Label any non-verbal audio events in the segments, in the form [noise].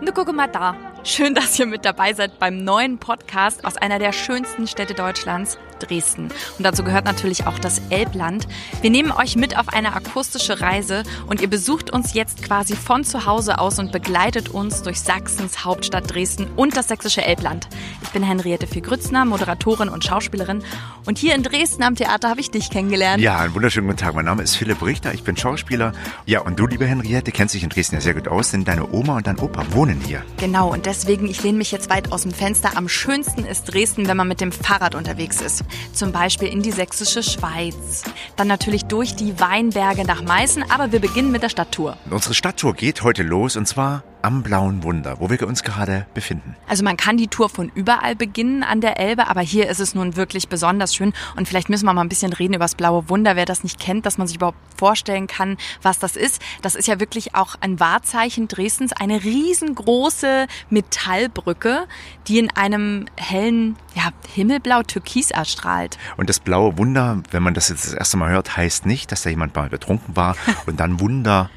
Ne, gucke mal da. Schön, dass ihr mit dabei seid beim neuen Podcast aus einer der schönsten Städte Deutschlands, Dresden. Und dazu gehört natürlich auch das Elbland. Wir nehmen euch mit auf eine akustische Reise und ihr besucht uns jetzt quasi von zu Hause aus und begleitet uns durch Sachsens Hauptstadt Dresden und das sächsische Elbland. Ich bin Henriette Fee-Grützner, Moderatorin und Schauspielerin. Und hier in Dresden am Theater habe ich dich kennengelernt. Ja, einen wunderschönen guten Tag. Mein Name ist Philipp Richter, ich bin Schauspieler. Ja, und du, liebe Henriette, kennst dich in Dresden ja sehr gut aus, denn deine Oma und dein Opa wohnen hier. Genau, und deswegen, ich lehne mich jetzt weit aus dem Fenster. Am schönsten ist Dresden, wenn man mit dem Fahrrad unterwegs ist. Zum Beispiel in die sächsische Schweiz. Dann natürlich durch die Weinberge nach Meißen, aber wir beginnen mit der Stadttour. Unsere Stadttour geht heute los und zwar am Blauen Wunder, wo wir uns gerade befinden. Also man kann die Tour von überall beginnen an der Elbe, aber hier ist es nun wirklich besonders schön. Und vielleicht müssen wir mal ein bisschen reden über das Blaue Wunder, wer das nicht kennt, dass man sich überhaupt vorstellen kann, was das ist. Das ist ja wirklich auch ein Wahrzeichen Dresdens, eine riesengroße Metallbrücke, die in einem hellen ja, Himmelblau türkis erstrahlt. Und das Blaue Wunder, wenn man das jetzt das erste Mal hört, heißt nicht, dass da jemand mal betrunken war [laughs] und dann Wunder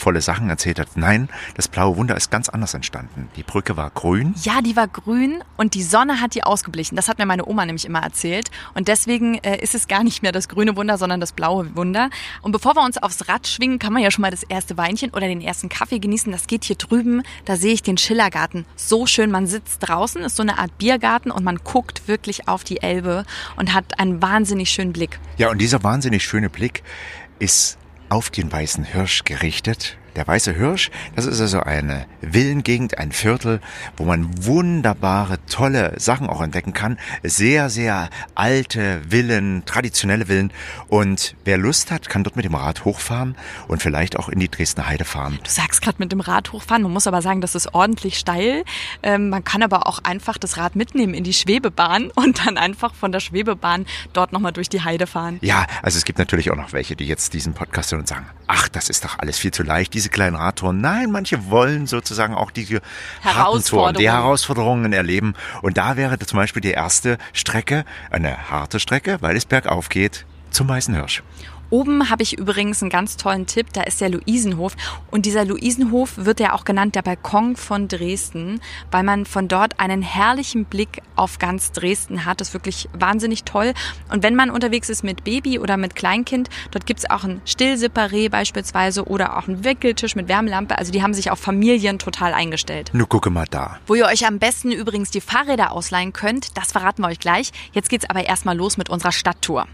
volle Sachen erzählt hat. Nein, das blaue Wunder ist ganz anders entstanden. Die Brücke war grün. Ja, die war grün und die Sonne hat die ausgeblichen. Das hat mir meine Oma nämlich immer erzählt. Und deswegen äh, ist es gar nicht mehr das grüne Wunder, sondern das blaue Wunder. Und bevor wir uns aufs Rad schwingen, kann man ja schon mal das erste Weinchen oder den ersten Kaffee genießen. Das geht hier drüben. Da sehe ich den Schillergarten. So schön. Man sitzt draußen, ist so eine Art Biergarten und man guckt wirklich auf die Elbe und hat einen wahnsinnig schönen Blick. Ja, und dieser wahnsinnig schöne Blick ist auf den weißen Hirsch gerichtet. Der weiße Hirsch, das ist also eine Villengegend, ein Viertel, wo man wunderbare, tolle Sachen auch entdecken kann. Sehr, sehr alte Villen, traditionelle Villen. Und wer Lust hat, kann dort mit dem Rad hochfahren und vielleicht auch in die Dresdner Heide fahren. Du sagst gerade mit dem Rad hochfahren. Man muss aber sagen, das ist ordentlich steil. Ähm, man kann aber auch einfach das Rad mitnehmen in die Schwebebahn und dann einfach von der Schwebebahn dort nochmal durch die Heide fahren. Ja, also es gibt natürlich auch noch welche, die jetzt diesen Podcast hören und sagen, ach, das ist doch alles viel zu leicht. Diese diese kleinen Radtouren. Nein, manche wollen sozusagen auch diese harten Touren, die Herausforderungen erleben. Und da wäre zum Beispiel die erste Strecke eine harte Strecke, weil es bergauf geht zum Weißen Hirsch. Oben habe ich übrigens einen ganz tollen Tipp, da ist der Luisenhof. Und dieser Luisenhof wird ja auch genannt der Balkon von Dresden, weil man von dort einen herrlichen Blick auf ganz Dresden hat. Das ist wirklich wahnsinnig toll. Und wenn man unterwegs ist mit Baby oder mit Kleinkind, dort gibt es auch ein Stillseparé beispielsweise oder auch einen Wickeltisch mit Wärmelampe. Also die haben sich auf Familien total eingestellt. Nur gucke mal da. Wo ihr euch am besten übrigens die Fahrräder ausleihen könnt, das verraten wir euch gleich. Jetzt geht's aber erstmal los mit unserer Stadttour.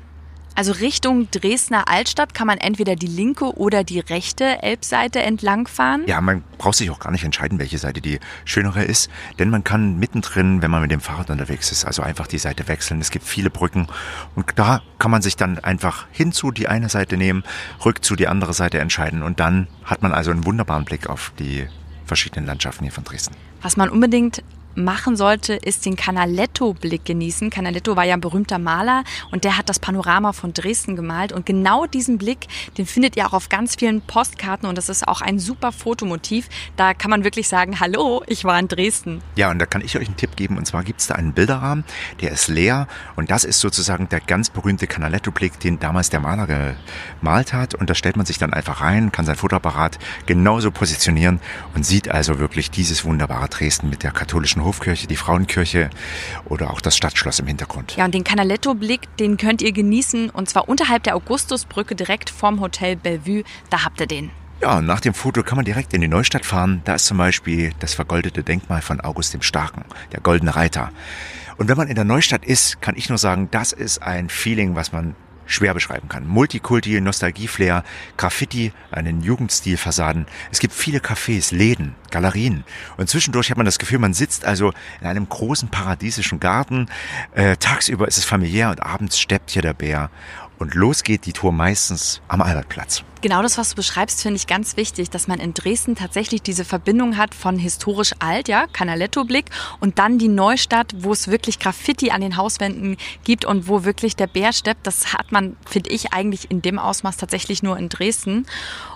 Also Richtung Dresdner Altstadt kann man entweder die linke oder die rechte Elbseite entlangfahren. Ja, man braucht sich auch gar nicht entscheiden, welche Seite die schönere ist, denn man kann mittendrin, wenn man mit dem Fahrrad unterwegs ist, also einfach die Seite wechseln. Es gibt viele Brücken und da kann man sich dann einfach hinzu die eine Seite nehmen, rückzu die andere Seite entscheiden und dann hat man also einen wunderbaren Blick auf die verschiedenen Landschaften hier von Dresden. Was man unbedingt machen sollte, ist den Canaletto-Blick genießen. Canaletto war ja ein berühmter Maler und der hat das Panorama von Dresden gemalt. Und genau diesen Blick, den findet ihr auch auf ganz vielen Postkarten und das ist auch ein super Fotomotiv. Da kann man wirklich sagen, hallo, ich war in Dresden. Ja, und da kann ich euch einen Tipp geben. Und zwar gibt es da einen Bilderrahmen, der ist leer und das ist sozusagen der ganz berühmte Canaletto-Blick, den damals der Maler gemalt hat. Und da stellt man sich dann einfach rein, kann sein Fotoapparat genauso positionieren und sieht also wirklich dieses wunderbare Dresden mit der katholischen Hofkirche, die Frauenkirche oder auch das Stadtschloss im Hintergrund. Ja, und den Canaletto-Blick, den könnt ihr genießen und zwar unterhalb der Augustusbrücke direkt vorm Hotel Bellevue. Da habt ihr den. Ja, und nach dem Foto kann man direkt in die Neustadt fahren. Da ist zum Beispiel das vergoldete Denkmal von August dem Starken, der Goldene Reiter. Und wenn man in der Neustadt ist, kann ich nur sagen, das ist ein Feeling, was man schwer beschreiben kann. Multikulti, Nostalgie-Flair, Graffiti, einen Jugendstil-Fassaden. Es gibt viele Cafés, Läden, Galerien. Und zwischendurch hat man das Gefühl, man sitzt also in einem großen paradiesischen Garten. Äh, tagsüber ist es familiär und abends steppt hier der Bär. Und los geht die Tour meistens am Albertplatz. Genau das, was du beschreibst, finde ich ganz wichtig, dass man in Dresden tatsächlich diese Verbindung hat von historisch alt, ja, Canaletto-Blick und dann die Neustadt, wo es wirklich Graffiti an den Hauswänden gibt und wo wirklich der Bär steppt. Das hat man, finde ich, eigentlich in dem Ausmaß tatsächlich nur in Dresden.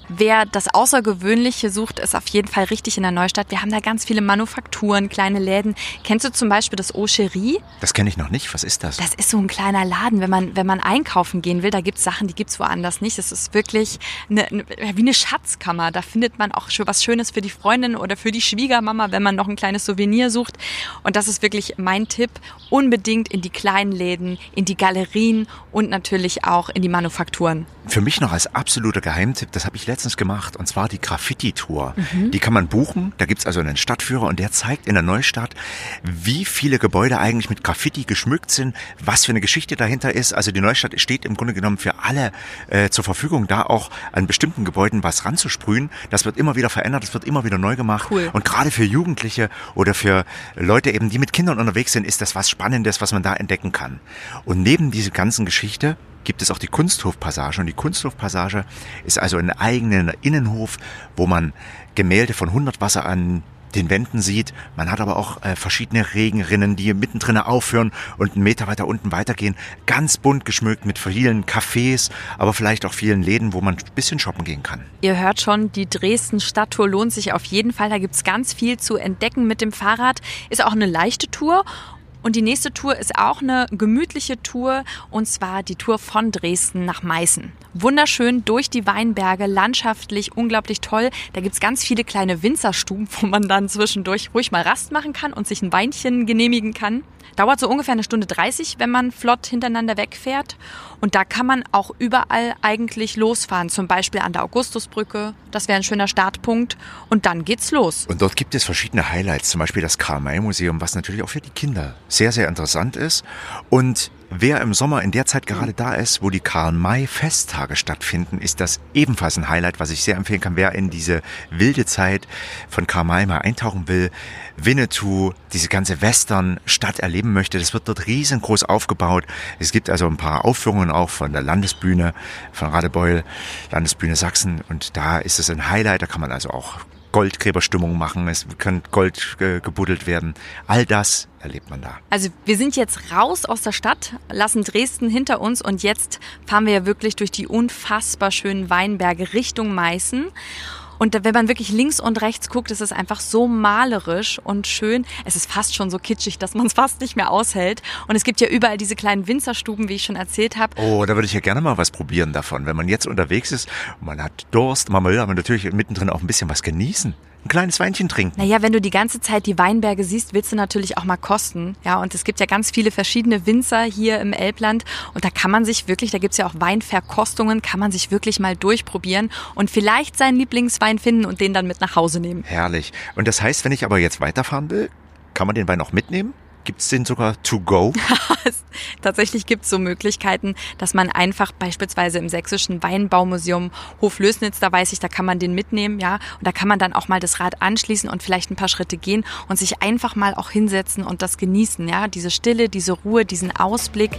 Wer das Außergewöhnliche sucht, ist auf jeden Fall richtig in der Neustadt. Wir haben da ganz viele Manufakturen, kleine Läden. Kennst du zum Beispiel das Ocherie? Das kenne ich noch nicht. Was ist das? Das ist so ein kleiner Laden, wenn man, wenn man einkaufen gehen will. Da gibt's Sachen, die gibt's woanders nicht. Das ist wirklich eine, eine, wie eine Schatzkammer. Da findet man auch schon was Schönes für die Freundin oder für die Schwiegermama, wenn man noch ein kleines Souvenir sucht. Und das ist wirklich mein Tipp. Unbedingt in die kleinen Läden, in die Galerien und natürlich auch in die Manufakturen. Für mich noch als absoluter Geheimtipp, das habe ich letztens gemacht, und zwar die Graffiti-Tour. Mhm. Die kann man buchen. Da gibt's also einen Stadtführer und der zeigt in der Neustadt, wie viele Gebäude eigentlich mit Graffiti geschmückt sind, was für eine Geschichte dahinter ist. Also die Neustadt steht im Grunde genommen für alle äh, zur Verfügung, da auch an bestimmten Gebäuden was ranzusprühen. Das wird immer wieder verändert, das wird immer wieder neu gemacht. Cool. Und gerade für Jugendliche oder für Leute eben, die mit Kindern unterwegs sind, ist das was Spannendes, was man da entdecken kann. Und neben dieser ganzen Geschichte gibt es auch die Kunsthofpassage. Und die Kunsthofpassage ist also ein eigener Innenhof, wo man Gemälde von 100 Wasser an den Wänden sieht. Man hat aber auch äh, verschiedene Regenrinnen, die mittendrin aufhören und einen Meter weiter unten weitergehen. Ganz bunt geschmückt mit vielen Cafés, aber vielleicht auch vielen Läden, wo man ein bisschen shoppen gehen kann. Ihr hört schon, die Dresden Stadttour lohnt sich auf jeden Fall. Da gibt's ganz viel zu entdecken mit dem Fahrrad. Ist auch eine leichte Tour und die nächste Tour ist auch eine gemütliche Tour und zwar die Tour von Dresden nach Meißen. Wunderschön durch die Weinberge, landschaftlich unglaublich toll. Da gibt's ganz viele kleine Winzerstuben, [laughs] wo man dann zwischendurch ruhig mal Rast machen kann und sich ein Weinchen genehmigen kann. Dauert so ungefähr eine Stunde 30, wenn man flott hintereinander wegfährt. Und da kann man auch überall eigentlich losfahren, zum Beispiel an der Augustusbrücke. Das wäre ein schöner Startpunkt. Und dann geht's los. Und dort gibt es verschiedene Highlights, zum Beispiel das Karl-May-Museum, was natürlich auch für die Kinder sehr, sehr interessant ist. Und Wer im Sommer in der Zeit gerade da ist, wo die Karl-May-Festtage stattfinden, ist das ebenfalls ein Highlight, was ich sehr empfehlen kann. Wer in diese wilde Zeit von Karl May mal eintauchen will, Winnetou, diese ganze Western-Stadt erleben möchte, das wird dort riesengroß aufgebaut. Es gibt also ein paar Aufführungen auch von der Landesbühne, von Radebeul, Landesbühne Sachsen. Und da ist es ein Highlight, da kann man also auch Goldgräberstimmung machen, es kann Gold äh, gebuddelt werden. All das erlebt man da. Also wir sind jetzt raus aus der Stadt, lassen Dresden hinter uns und jetzt fahren wir ja wirklich durch die unfassbar schönen Weinberge Richtung Meißen. Und wenn man wirklich links und rechts guckt, ist es einfach so malerisch und schön. Es ist fast schon so kitschig, dass man es [laughs] fast nicht mehr aushält. Und es gibt ja überall diese kleinen Winzerstuben, wie ich schon erzählt habe. Oh, da würde ich ja gerne mal was probieren davon. Wenn man jetzt unterwegs ist, man hat Durst, man will aber natürlich mittendrin auch ein bisschen was genießen ein kleines Weinchen trinken. Naja, wenn du die ganze Zeit die Weinberge siehst, willst du natürlich auch mal kosten. Ja, und es gibt ja ganz viele verschiedene Winzer hier im Elbland. Und da kann man sich wirklich, da gibt's ja auch Weinverkostungen, kann man sich wirklich mal durchprobieren und vielleicht seinen Lieblingswein finden und den dann mit nach Hause nehmen. Herrlich. Und das heißt, wenn ich aber jetzt weiterfahren will, kann man den Wein auch mitnehmen? Gibt es den sogar to go? [laughs] Tatsächlich gibt es so Möglichkeiten, dass man einfach beispielsweise im sächsischen Weinbaumuseum Hoflößnitz, da weiß ich, da kann man den mitnehmen, ja, und da kann man dann auch mal das Rad anschließen und vielleicht ein paar Schritte gehen und sich einfach mal auch hinsetzen und das genießen, ja, diese Stille, diese Ruhe, diesen Ausblick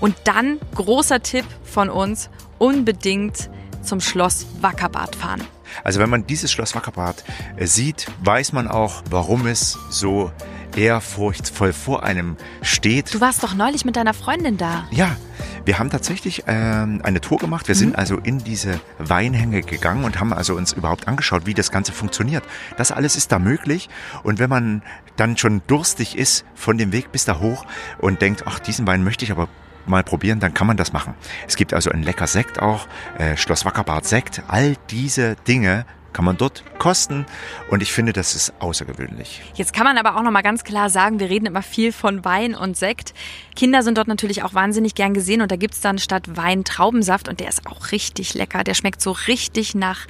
und dann großer Tipp von uns, unbedingt zum Schloss Wackerbad fahren. Also wenn man dieses Schloss Wackerbad äh, sieht, weiß man auch, warum es so ehrfurchtsvoll vor einem steht. Du warst doch neulich mit deiner Freundin da. Ja, wir haben tatsächlich ähm, eine Tour gemacht. Wir mhm. sind also in diese Weinhänge gegangen und haben also uns überhaupt angeschaut, wie das Ganze funktioniert. Das alles ist da möglich. Und wenn man dann schon durstig ist von dem Weg bis da hoch und denkt, ach, diesen Wein möchte ich aber mal probieren, dann kann man das machen. Es gibt also ein lecker Sekt auch, äh, Schloss Wackerbart Sekt. All diese Dinge kann man dort kosten und ich finde, das ist außergewöhnlich. Jetzt kann man aber auch noch mal ganz klar sagen, wir reden immer viel von Wein und Sekt. Kinder sind dort natürlich auch wahnsinnig gern gesehen und da gibt's dann statt Wein Traubensaft und der ist auch richtig lecker. Der schmeckt so richtig nach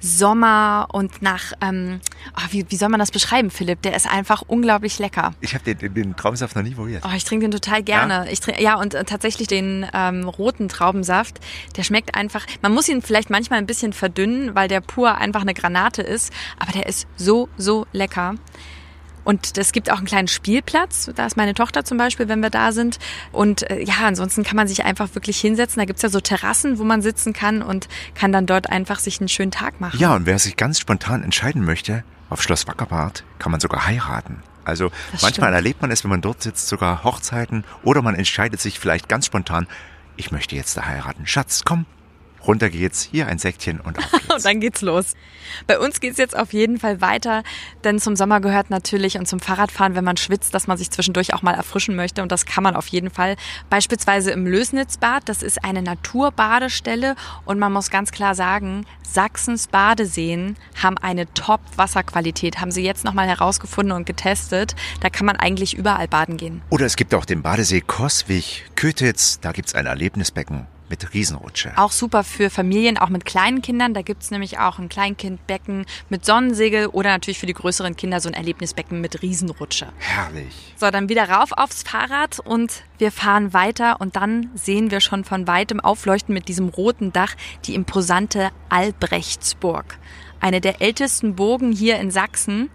Sommer und nach, ähm, oh, wie, wie soll man das beschreiben, Philipp? Der ist einfach unglaublich lecker. Ich habe den, den, Traubensaft noch nie probiert. Oh, ich trinke den total gerne. Ja, ich trink, ja und äh, tatsächlich den ähm, roten Traubensaft, der schmeckt einfach, man muss ihn vielleicht manchmal ein bisschen verdünnen, weil der pur einfach eine Granate ist, aber der ist so, so lecker. Und es gibt auch einen kleinen Spielplatz. Da ist meine Tochter zum Beispiel, wenn wir da sind. Und äh, ja, ansonsten kann man sich einfach wirklich hinsetzen. Da gibt's ja so Terrassen, wo man sitzen kann und kann dann dort einfach sich einen schönen Tag machen. Ja, und wer sich ganz spontan entscheiden möchte, auf Schloss Wackerbad kann man sogar heiraten. Also das manchmal stimmt. erlebt man es, wenn man dort sitzt, sogar Hochzeiten oder man entscheidet sich vielleicht ganz spontan, ich möchte jetzt da heiraten. Schatz, komm, runter geht's, hier ein Säckchen und auf [laughs] geht's. und dann geht's los. Bei uns geht's jetzt auf jeden Fall weiter, denn zum Sommer gehört natürlich und zum Fahrradfahren, wenn man schwitzt, dass man sich zwischendurch auch mal erfrischen möchte und das kann man auf jeden Fall. Beispielsweise im Lösnitzbad, das ist eine Naturbadestelle und man muss ganz klar sagen, Sachsens Badeseen haben eine Top-Wasserqualität, haben sie jetzt nochmal herausgefunden und getestet. Da kann man eigentlich überall baden gehen. Oder es gibt auch den Badesee Koswig, Kötitz, da gibt's ein Erlebnisbecken mit Riesenrutsche. Auch super für Familien, auch mit kleinen Kindern. Da gibt's nämlich auch ein Kleinkindbecken mit Sonnensegel oder natürlich für die größeren Kinder so ein Erlebnisbecken mit Riesenrutsche. Herrlich. So, dann wieder rauf aufs Fahrrad und wir fahren weiter und dann sehen wir schon von weitem aufleuchten mit diesem roten Dach die imposante Albrechtsburg. Eine der ältesten Burgen hier in Sachsen.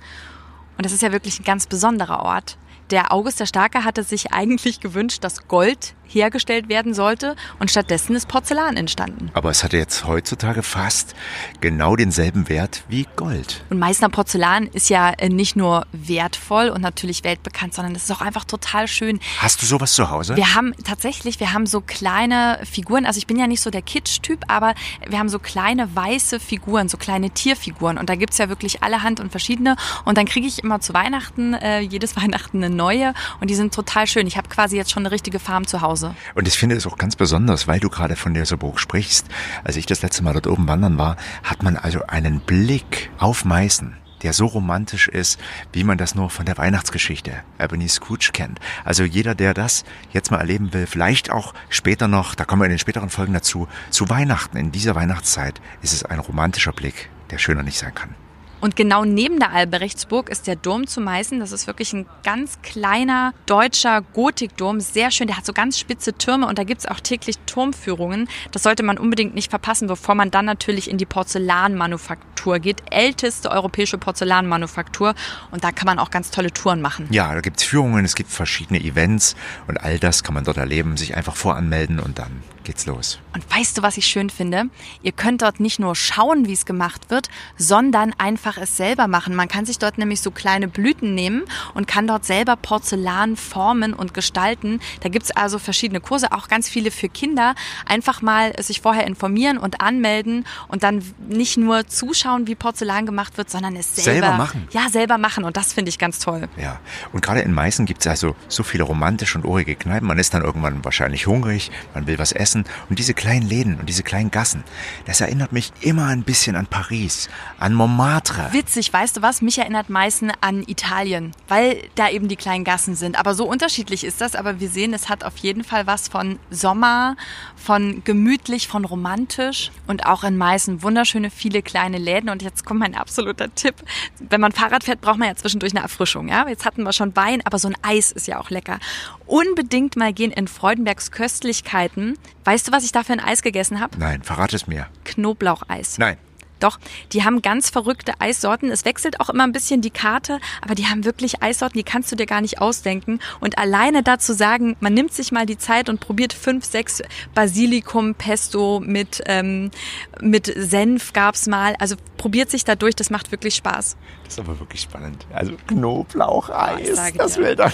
Und das ist ja wirklich ein ganz besonderer Ort. Der August der Starke hatte sich [laughs] eigentlich gewünscht, dass Gold hergestellt werden sollte und stattdessen ist Porzellan entstanden. Aber es hatte jetzt heutzutage fast genau denselben Wert wie Gold. Und Meißner Porzellan ist ja äh, nicht nur wertvoll und natürlich weltbekannt, sondern es ist auch einfach total schön. Hast du sowas zu Hause? Wir haben tatsächlich, wir haben so kleine Figuren, also ich bin ja nicht so der Kitsch-Typ, aber wir haben so kleine weiße Figuren, so kleine Tierfiguren und da gibt's ja wirklich allerhand und verschiedene und dann kriege ich immer zu Weihnachten, äh, jedes [laughs] Weihnachten eine neue und die sind total schön. Ich habe quasi jetzt schon eine richtige Farm zu Hause. Und ich finde es auch ganz besonders, weil du gerade von dieser Burg sprichst. Als ich das letzte Mal dort oben wandern war, hat man also einen Blick auf Meißen der so romantisch ist, wie man das nur von der Weihnachtsgeschichte Ebony Scrooge kennt. Also jeder, der das jetzt mal erleben will, vielleicht auch später noch, da kommen wir in den späteren Folgen dazu, zu Weihnachten, in dieser Weihnachtszeit, ist es ein romantischer Blick, der schöner nicht sein kann. Und genau neben der Alberechtsburg ist der Dom zu Meißen. Das ist wirklich ein ganz kleiner deutscher Gotikdom. Sehr schön. Der hat so ganz spitze Türme und da gibt's auch täglich Turmführungen. Das sollte man unbedingt nicht verpassen, bevor man dann natürlich in die Porzellanmanufaktur geht. Älteste europäische Porzellanmanufaktur. Und da kann man auch ganz tolle Touren machen. Ja, da gibt's Führungen, es gibt verschiedene Events und all das kann man dort erleben. Sich einfach voranmelden und dann geht's los. Und weißt du, was ich schön finde? Ihr könnt dort nicht nur schauen, wie es gemacht wird, sondern einfach es selber machen. Man kann sich dort nämlich so kleine Blüten nehmen und kann dort selber Porzellan formen und gestalten. Da gibt's also verschiedene Kurse, auch ganz viele für Kinder. Einfach mal sich vorher informieren und anmelden und dann nicht nur zuschauen, wie Porzellan gemacht wird, sondern es selber, Selber machen. Ja, selber machen. Und das finde ich ganz toll. Ja, und gerade in Meißen gibt's also so viele romantische und urige Kneipen. Man ist dann irgendwann wahrscheinlich hungrig, man will was essen. Und diese kleinen Läden und diese kleinen Gassen, das erinnert mich immer ein bisschen an Paris, an Montmartre. Witzig, weißt du was? Mich erinnert Meißen an Italien, weil da eben die kleinen Gassen sind. Aber so unterschiedlich ist das. Aber wir sehen, es hat auf jeden Fall was von Sommer, von gemütlich, von romantisch und auch in Meißen wunderschöne viele kleine Läden. Und jetzt kommt mein absoluter Tipp. Wenn man Fahrrad fährt, braucht man ja zwischendurch eine Erfrischung. Ja? Jetzt hatten wir schon Wein, aber so ein Eis ist ja auch lecker. Unbedingt mal gehen in Freudenbergs Köstlichkeiten. Weißt du, was ich da für ein Eis gegessen habe? Nein, verrat es mir. Knoblaucheis. Nein. Doch, die haben ganz verrückte Eissorten. Es wechselt auch immer ein bisschen die Karte, aber die haben wirklich Eissorten, die kannst du dir gar nicht ausdenken. Und alleine dazu sagen, man nimmt sich mal die Zeit und probiert fünf, sechs Basilikum, Pesto mit, ähm, mit Senf gab's mal. Also probiert sich da durch, das macht wirklich Spaß. Das ist aber wirklich spannend. Also Knoblaucheis, ich das will doch.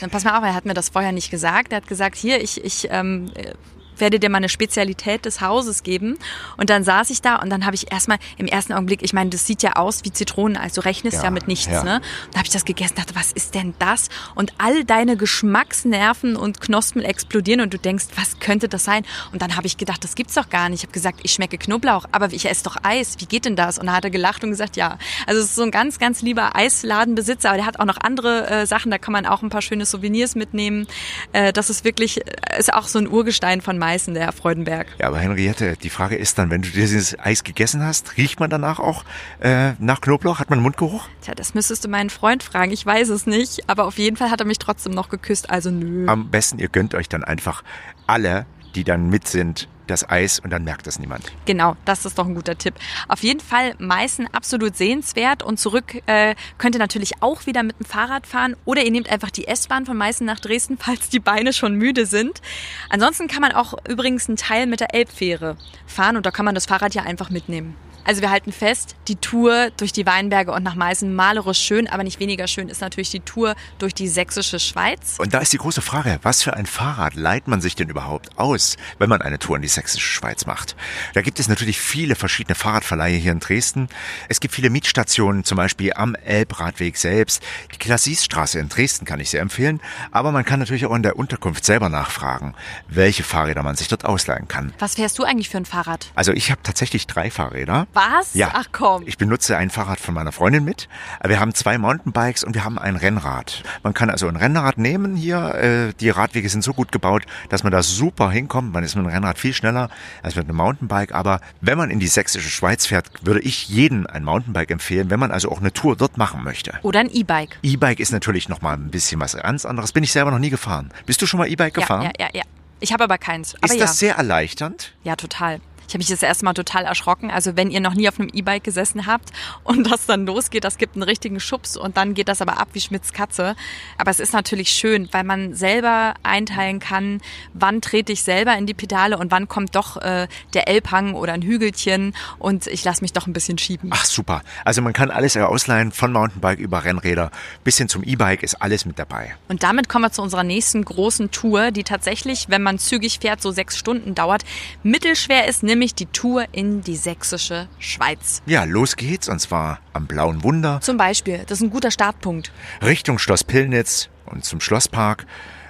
Dann pass mal auf, er hat mir das vorher nicht gesagt. Er hat gesagt, hier, ich, ich ähm, äh, werde dir mal eine Spezialität des Hauses geben. Und dann saß ich da und dann habe ich erstmal im ersten Augenblick, ich meine, das sieht ja aus wie Zitroneneis, du rechnest ja, Ja, mit nichts, ja. ne? Und da habe ich das gegessen, dachte, was ist denn das? Und all deine Geschmacksnerven und Knospen explodieren und du denkst, was könnte das sein? Und dann habe ich gedacht, das gibt's doch gar nicht. Ich habe gesagt, ich schmecke Knoblauch, aber ich esse doch Eis. Wie geht denn das? Und da hat er gelacht und gesagt, ja. Also es ist so ein ganz, ganz lieber Eisladenbesitzer, aber der hat auch noch andere äh, Sachen, da kann man auch ein paar schöne Souvenirs mitnehmen. Äh, das ist wirklich, äh, ist auch so ein Urgestein von Meißen, der Herr Freudenberg. Ja, aber Henriette, die Frage ist dann, wenn du dieses Eis gegessen hast, riecht man danach auch äh, nach Knoblauch? Hat man einen Mundgeruch? Tja, das müsstest du meinen Freund fragen. Ich weiß es nicht, aber auf jeden Fall hat er mich trotzdem noch geküsst. Also nö. Am besten, ihr gönnt euch dann einfach alle, die dann mit sind, das Eis und dann merkt das niemand. Genau, das ist doch ein guter Tipp. Auf jeden Fall Meißen absolut sehenswert und zurück äh, könnt ihr natürlich auch wieder mit dem Fahrrad fahren oder ihr nehmt einfach die S-Bahn von Meißen nach Dresden, [laughs] falls die Beine schon müde sind. Ansonsten kann man auch übrigens einen Teil mit der Elbfähre fahren und da kann man das Fahrrad ja einfach mitnehmen. Also wir halten fest, die Tour durch die Weinberge und nach Meißen malerisch schön, aber nicht weniger schön ist natürlich die Tour durch die sächsische Schweiz. Und da ist die große Frage, was für ein Fahrrad leiht man sich denn überhaupt aus, wenn man eine Tour in die sächsische Schweiz macht? Da gibt es natürlich viele verschiedene Fahrradverleihe hier in Dresden. Es gibt viele Mietstationen, zum Beispiel am Elbradweg selbst. Die Klassisstraße in Dresden kann ich sehr empfehlen, aber man kann natürlich auch in der Unterkunft selber nachfragen, welche Fahrräder man sich dort ausleihen kann. Was fährst du eigentlich für ein Fahrrad? Also ich habe tatsächlich drei Fahrräder. Was? Ja. Ach komm. Ich benutze ein Fahrrad von meiner Freundin mit. Wir haben zwei Mountainbikes und wir haben ein Rennrad. Man kann also ein Rennrad nehmen hier. Äh, Die Radwege sind so gut gebaut, dass man da super hinkommt. Man ist mit dem Rennrad viel schneller als mit einem Mountainbike. Aber wenn man in die sächsische Schweiz fährt, würde ich jedem ein Mountainbike empfehlen, wenn man also auch eine Tour dort machen möchte. Oder ein E-Bike. E-Bike ist natürlich noch mal ein bisschen was ganz anderes. Bin ich selber noch nie gefahren. Bist du schon mal E-Bike Ja, gefahren? ja, ja, ja. Ich habe aber keins. Aber Ist ja. das sehr erleichternd? Ja, total. Ich habe mich das erste Mal total erschrocken. Also wenn ihr noch nie auf einem E-Bike gesessen habt und das dann losgeht, das gibt einen richtigen Schubs und dann geht das aber ab wie Schmitz Katze. Aber es ist natürlich schön, weil man selber einteilen kann, wann trete ich selber in die Pedale und wann kommt doch äh, der Elbhang oder ein Hügelchen und ich lasse mich doch ein bisschen schieben. Ach super. Also man kann alles ausleihen, von Mountainbike über Rennräder bis hin zum E-Bike ist alles mit dabei. Und damit kommen wir zu unserer nächsten großen Tour, die tatsächlich, wenn man zügig fährt, so sechs Stunden dauert. Mittelschwer ist nämlich die Tour in die sächsische Schweiz. Ja, los geht's und zwar am Blauen Wunder Zum Beispiel, das ist ein guter Startpunkt. Richtung Schloss Pillnitz und zum Schlosspark.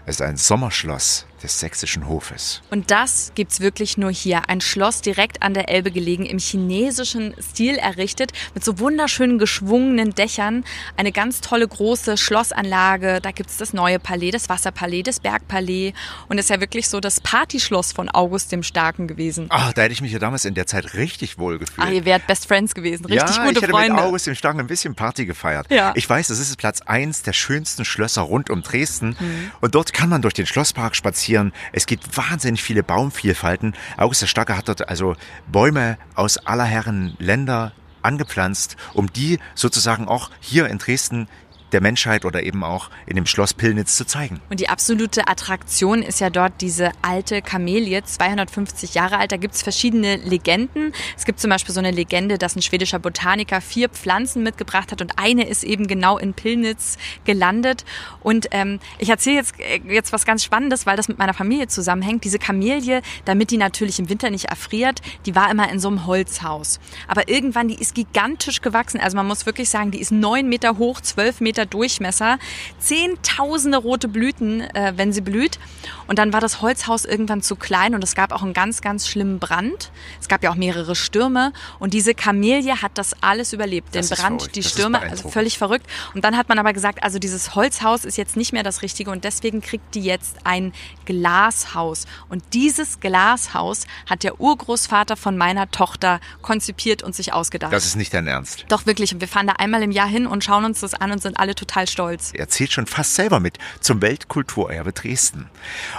Es ist ein Sommerschloss des sächsischen Hofes. Und das gibt's wirklich nur hier. Ein Schloss direkt an der Elbe gelegen, im chinesischen Stil errichtet, mit so wunderschönen geschwungenen Dächern. Eine ganz tolle große Schlossanlage. Da gibt's das neue Palais, das Wasserpalais, das Bergpalais. Und ist ja wirklich so das Partyschloss von August dem Starken gewesen. Ach, da hätte ich mich ja damals in der Zeit richtig wohl gefühlt. Ach, ihr wärt Best Friends gewesen. Richtig ja, gute ich hätte Freunde. mit August im Starken ein bisschen Party gefeiert. Ja. Ich weiß, das ist Platz eins der schönsten Schlösser rund um Dresden. Mhm. Und dort kann man durch den Schlosspark spazieren. Es gibt wahnsinnig viele Baumvielfalten. August der Starke hat dort also Bäume aus aller Herren Länder angepflanzt, um die sozusagen auch hier in Dresden der Menschheit oder eben auch in dem Schloss Pillnitz zu zeigen. Und die absolute Attraktion ist ja dort diese alte Kamelie, 250 Jahre alt. Da gibt's verschiedene Legenden. Es gibt zum Beispiel so eine Legende, dass ein schwedischer Botaniker vier Pflanzen mitgebracht hat und eine ist eben genau in Pillnitz gelandet. Und ähm, ich erzähle jetzt, äh, jetzt was ganz Spannendes, weil das mit meiner Familie zusammenhängt. Diese Kamelie, damit die natürlich im Winter nicht erfriert, die war immer in so einem Holzhaus. Aber irgendwann, die ist gigantisch gewachsen. Also man muss wirklich sagen, die ist neun Meter hoch, zwölf Meter Durchmesser, zehntausende rote Blüten, äh, wenn sie blüht. Und dann war das Holzhaus irgendwann zu klein und es gab auch einen ganz, ganz schlimmen Brand. Es gab ja auch mehrere Stürme und diese Kamelie hat das alles überlebt. Den Das Brand, die Das Stürme, also völlig verrückt. Und dann hat man aber gesagt, also dieses Holzhaus ist jetzt nicht mehr das Richtige und deswegen kriegt die jetzt ein Glashaus. Und dieses Glashaus hat der Urgroßvater von meiner Tochter konzipiert und sich ausgedacht. Das ist nicht dein Ernst. Doch wirklich. Und wir fahren da einmal im Jahr hin und schauen uns das an und sind alle total stolz. Er zählt schon fast selber mit zum Weltkulturerbe Dresden.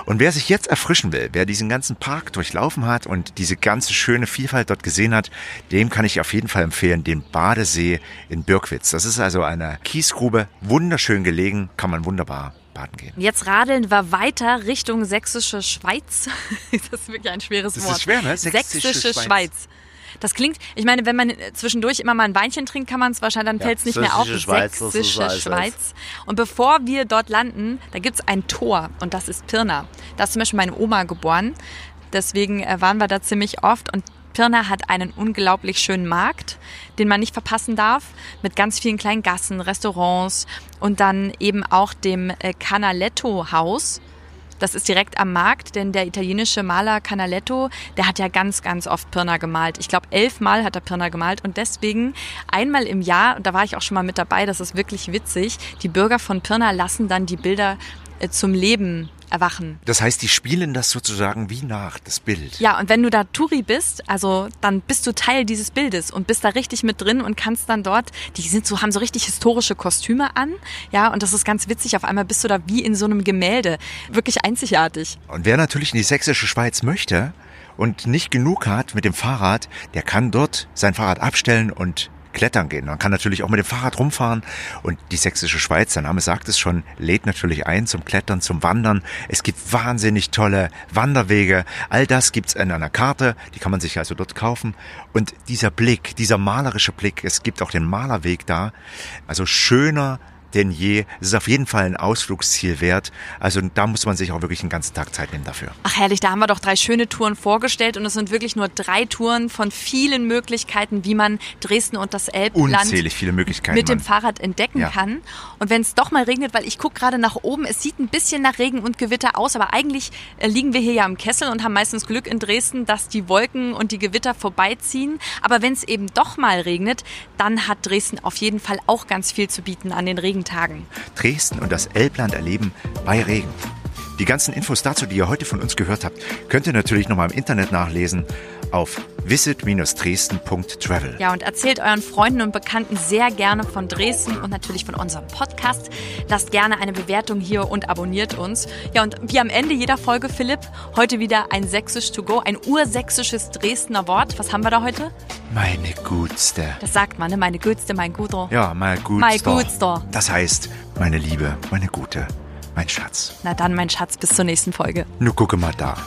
Und wer sich jetzt erfrischen will, wer diesen ganzen Park durchlaufen hat und diese ganze schöne Vielfalt dort gesehen hat, dem kann ich auf jeden Fall empfehlen, den Badesee in Birkwitz. Das ist also eine Kiesgrube, wunderschön gelegen, kann man wunderbar baden gehen. Jetzt radeln wir weiter Richtung sächsische Schweiz. [laughs] das ist wirklich ein schweres Das ist Wort. schwer, ne? Sächsische, Sächsische Schweiz. Schweiz. Das klingt, ich meine, wenn man zwischendurch immer mal ein Weinchen trinkt, kann man es wahrscheinlich, dann Ja, fällt es nicht mehr auf. sächsische Schweiz, das Sächsische alles. Schweiz. Und bevor wir dort landen, da gibt's ein Tor und das ist Pirna. Da ist zum Beispiel meine Oma geboren. Deswegen äh, waren wir da ziemlich oft und Pirna hat einen unglaublich schönen Markt, den man nicht verpassen darf, mit ganz vielen kleinen Gassen, Restaurants und dann eben auch dem äh, Canaletto-Haus. Das ist direkt am Markt, denn der italienische Maler Canaletto, der hat ja ganz, ganz oft Pirna gemalt. Ich glaube, elfmal hat er Pirna gemalt und deswegen einmal im Jahr, und da war ich auch schon mal mit dabei, das ist wirklich witzig, die Bürger von Pirna lassen dann die Bilder äh, zum Leben erwachen. Das heißt, die spielen das sozusagen wie nach, das Bild. Ja, und wenn du da Touri bist, also dann bist du Teil dieses Bildes und bist da richtig mit drin und kannst dann dort, die sind so, haben so richtig historische Kostüme an, ja, und das ist ganz witzig. Auf einmal bist du da wie in so einem Gemälde. Wirklich einzigartig. Und wer natürlich in die sächsische Schweiz möchte und nicht genug hat mit dem Fahrrad, der kann dort sein Fahrrad abstellen und klettern gehen. Man kann natürlich auch mit dem Fahrrad rumfahren und die Sächsische Schweiz, der Name sagt es schon, lädt natürlich ein zum Klettern, zum Wandern. Es gibt wahnsinnig tolle Wanderwege. All das gibt's in einer Karte, die kann man sich also dort kaufen. Und dieser Blick, dieser malerische Blick, es gibt auch den Malerweg da. Also schöner denn je. Es ist auf jeden Fall ein Ausflugsziel wert. Also da muss man sich auch wirklich einen ganzen Tag Zeit nehmen dafür. Ach herrlich, da haben wir doch drei schöne Touren vorgestellt und es sind wirklich nur drei Touren von vielen Möglichkeiten, wie man Dresden und das Elbland Unzählig viele Möglichkeiten. mit dem Mann. Fahrrad entdecken Ja. kann. Und wenn es doch mal regnet, weil ich gucke gerade nach oben, es sieht ein bisschen nach Regen und Gewitter aus, aber eigentlich äh, liegen wir hier ja im Kessel und haben meistens Glück in Dresden, dass die Wolken und die Gewitter vorbeiziehen. Aber wenn es eben doch mal regnet, dann hat Dresden auf jeden Fall auch ganz viel zu bieten an den Regentagen. Dresden und das Elbland erleben bei Regen. Die ganzen Infos dazu, die ihr heute von uns gehört habt, könnt ihr natürlich nochmal im Internet nachlesen auf visit-dresden.travel. Ja, und erzählt euren Freunden und Bekannten sehr gerne von Dresden und natürlich von unserem Podcast. Lasst gerne eine Bewertung hier und abonniert uns. Ja, und wie am Ende jeder Folge, Philipp, heute wieder ein Sächsisch to go, ein ursächsisches Dresdner Wort. Was haben wir da heute? Meine Gutste. Das sagt man, ne? Meine Gütste, mein Guter. Ja, mein Gutster. Mein Gutster. Das heißt, meine Liebe, meine Gute, mein Schatz. Na dann, mein Schatz, bis zur nächsten Folge. Nur gucke mal da.